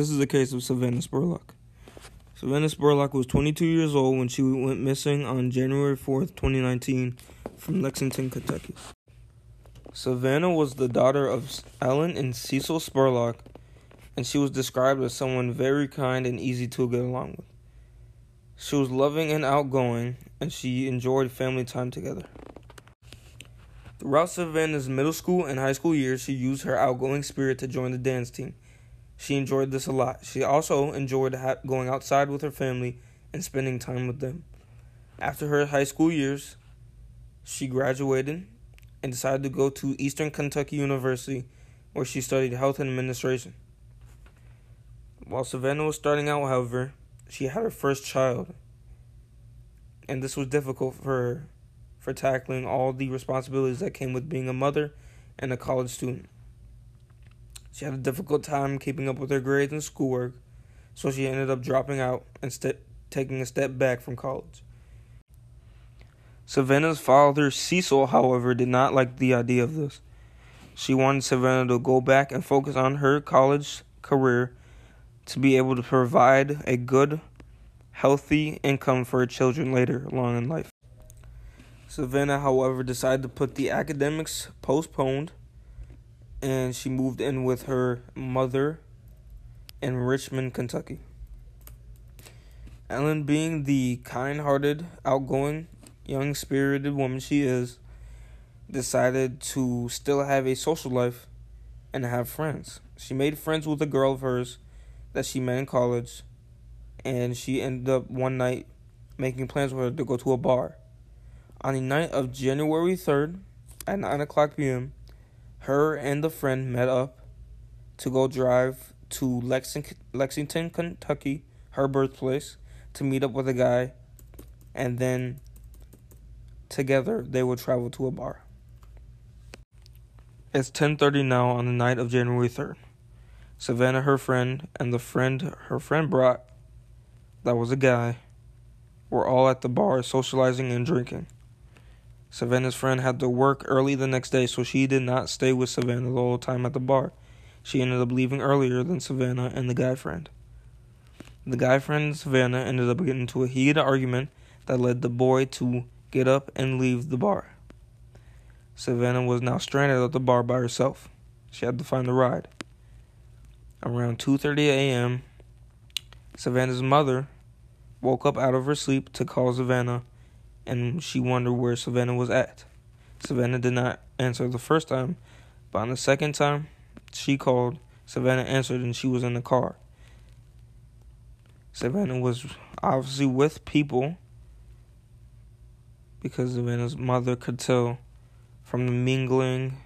This is the case of Savannah Spurlock. Savannah Spurlock was 22 years old when she went missing on January 4th, 2019, from Lexington, Kentucky. Savannah was the daughter of Ellen and Cecil Spurlock, and she was described as someone very kind and easy to get along with. She was loving and outgoing, and she enjoyed family time together. Throughout Savannah's middle school and high school years, she used her outgoing spirit to join the dance team. She enjoyed this a lot. She also enjoyed ha- going outside with her family and spending time with them. After her high school years, she graduated and decided to go to Eastern Kentucky University, where she studied health and administration. While Savannah was starting out, however, she had her first child, and this was difficult for her for tackling all the responsibilities that came with being a mother and a college student. She had a difficult time keeping up with her grades and schoolwork, so she ended up dropping out and st- taking a step back from college. Savannah's father, Cecil, however, did not like the idea of this. She wanted Savannah to go back and focus on her college career to be able to provide a good, healthy income for her children later along in life. Savannah, however, decided to put the academics postponed and she moved in with her mother in Richmond, Kentucky. Ellen, being the kind hearted, outgoing, young spirited woman she is, decided to still have a social life and have friends. She made friends with a girl of hers that she met in college, and she ended up one night making plans with her to go to a bar. On the night of January 3rd at 9 o'clock p.m., her and the friend met up to go drive to Lexington, Lexington, Kentucky, her birthplace, to meet up with a guy, and then together they would travel to a bar. It's 10:30 now on the night of January 3rd. Savannah, her friend, and the friend her friend brought, that was a guy, were all at the bar socializing and drinking. Savannah's friend had to work early the next day, so she did not stay with Savannah the whole time at the bar. She ended up leaving earlier than Savannah and the guy friend. The guy friend and Savannah ended up getting into a heated argument that led the boy to get up and leave the bar. Savannah was now stranded at the bar by herself. She had to find a ride. Around 2:30 a.m., Savannah's mother woke up out of her sleep to call Savannah and she wondered where Savannah was at. Savannah did not answer the first time, but on the second time she called, Savannah answered and she was in the car. Savannah was obviously with people because Savannah's mother could tell from the mingling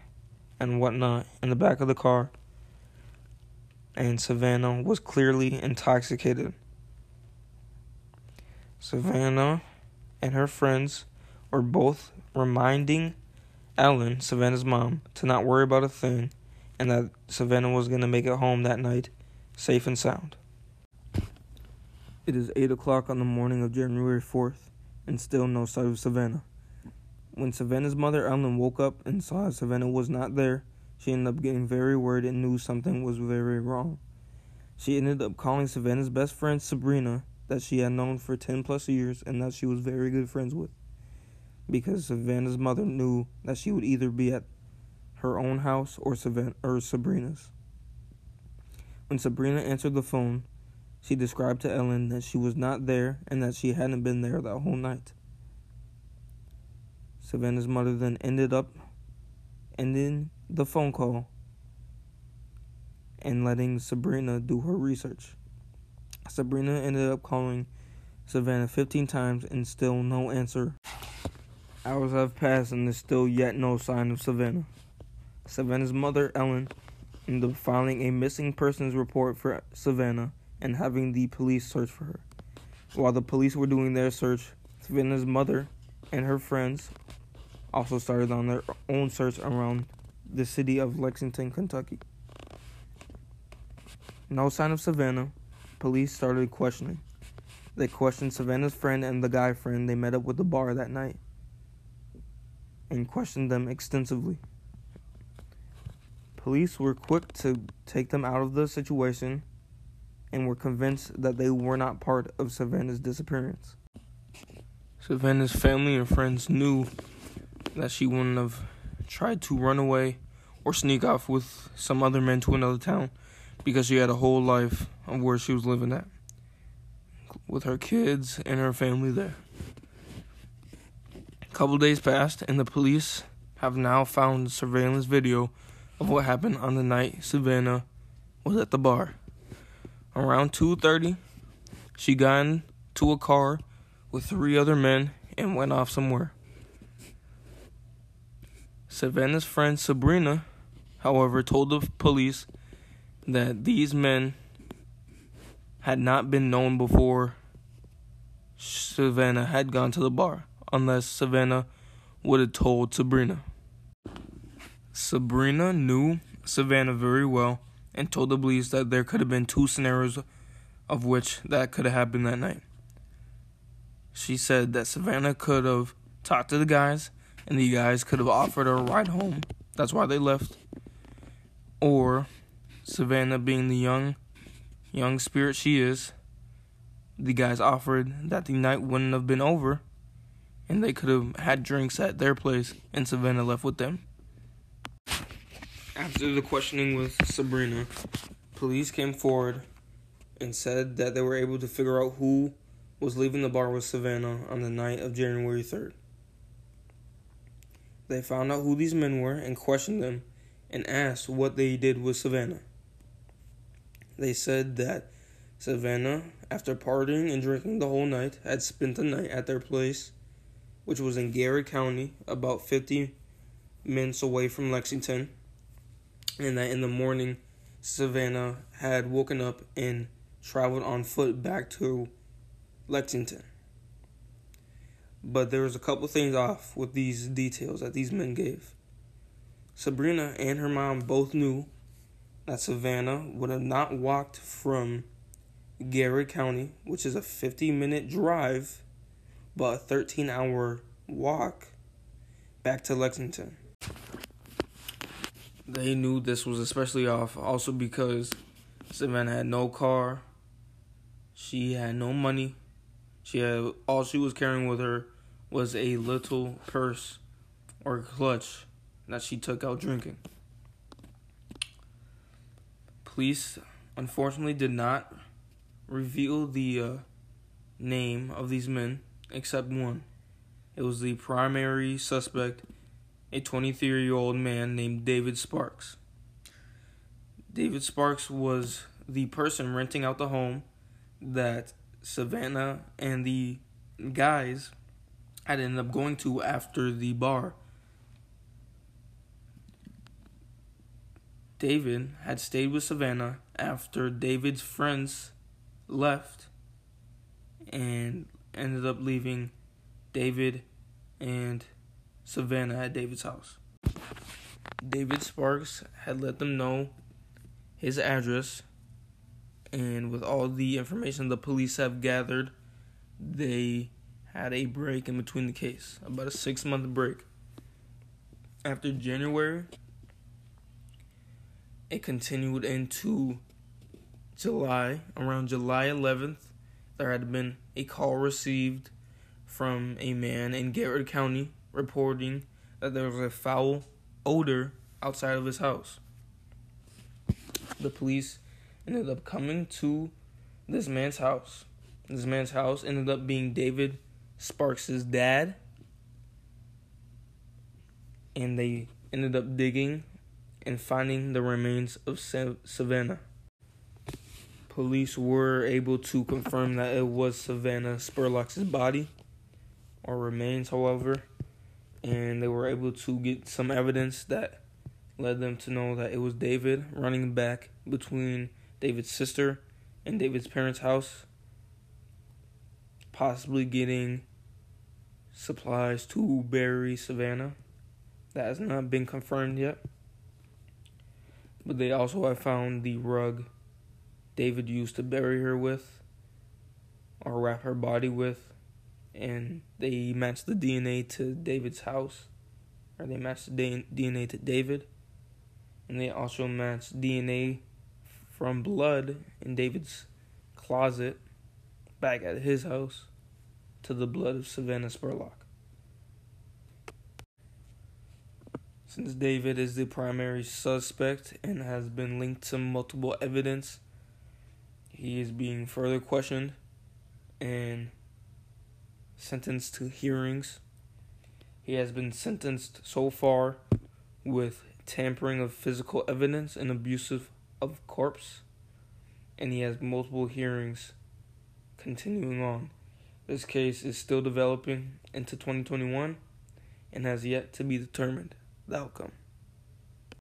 and whatnot in the back of the car. And Savannah was clearly intoxicated. Savannah and her friends were both reminding Ellen, Savannah's mom, to not worry about a thing and that Savannah was going to make it home that night safe and sound. It is 8 o'clock on the morning of January 4th, and still no sight of Savannah. When Savannah's mother, Ellen, woke up and saw Savannah was not there, she ended up getting very worried and knew something was very wrong. She ended up calling Savannah's best friend, Sabrina, that she had known for 10 plus years and that she was very good friends with. Because Savannah's mother knew that she would either be at her own house or, Savannah, or Sabrina's. When Sabrina answered the phone, she described to Ellen that she was not there and that she hadn't been there that whole night. Savannah's mother then ended up ending the phone call and letting Sabrina do her research. Sabrina ended up calling Savannah 15 times and still no answer. Hours have passed and there's still yet no sign of Savannah. Savannah's mother, Ellen, ended up filing a missing persons report for Savannah and having the police search for her. While the police were doing their search, Savannah's mother and her friends also started on their own search around the city of Lexington, Kentucky. No sign of Savannah, police started questioning. They questioned Savannah's friend and the guy friend they met up with at the bar that night and questioned them extensively. Police were quick to take them out of the situation and were convinced that they were not part of Savannah's disappearance. Savannah's family and friends knew that she wouldn't have tried to run away or sneak off with some other men to another town because she had a whole life of where she was living at with her kids and her family there. A couple days passed and the police have now found surveillance video of what happened on the night Savannah was at the bar. Around 2:30, she got into a car with three other men and went off somewhere. Savannah's friend Sabrina, however, told the police that these men had not been known before Savannah had gone to the bar, unless Savannah would have told Sabrina. Sabrina knew Savannah very well and told the police that there could have been two scenarios of which that could have happened that night. She said that Savannah could have talked to the guys and the guys could have offered her a ride home. That's why they left. Or Savannah being the young young spirit she is, the guys offered that the night wouldn't have been over and they could have had drinks at their place and Savannah left with them. After the questioning with Sabrina, police came forward and said that they were able to figure out who was leaving the bar with Savannah on the night of January 3rd. They found out who these men were and questioned them and asked what they did with Savannah. They said that Savannah, after partying and drinking the whole night, had spent the night at their place, which was in Garrard County, about 50 minutes away from Lexington, and that in the morning, Savannah had woken up and traveled on foot back to Lexington. But there was a couple things off with these details that these men gave. Sabrina and her mom both knew that Savannah would have not walked from Garrard County, which is a 50 minute drive, but a 13 hour walk back to Lexington. They knew this was especially off also because Savannah had no car, she had no money, she had all she was carrying with her was a little purse or clutch that she took out drinking. Police unfortunately did not reveal the uh, name of these men except one. It was the primary suspect, a 23 year old man named David Sparks. David Sparks was the person renting out the home that Savannah and the guys I'd ended up going to after the bar. David had stayed with Savannah after David's friends left and ended up leaving David and Savannah at David's house. David Sparks had let them know his address, and with all the information the police have gathered, they had a break in between the case, about a six month break. After January, it continued into July. Around July 11th, there had been a call received from a man in Garrard County reporting that there was a foul odor outside of his house. The police ended up coming to this man's house. This man's house ended up being David Sparks' dad. And they ended up digging and finding the remains of Savannah. Police were able to confirm that it was Savannah Spurlock's body or remains, however, and they were able to get some evidence that led them to know that it was David running back between David's sister and David's parents' house, possibly getting supplies to bury Savannah. That has not been confirmed yet. But they also have found the rug David used to bury her with or wrap her body with. And they matched the DNA to David's house. Or they matched the DNA to David. And they also matched DNA from blood in David's closet back at his house to the blood of Savannah Spurlock. Since David is the primary suspect and has been linked to multiple evidence, he is being further questioned and sentenced to hearings. He has been sentenced so far with tampering of physical evidence and abusive of corpse, and he has multiple hearings continuing on. This case is still developing into 2021 and has yet to be determined the outcome.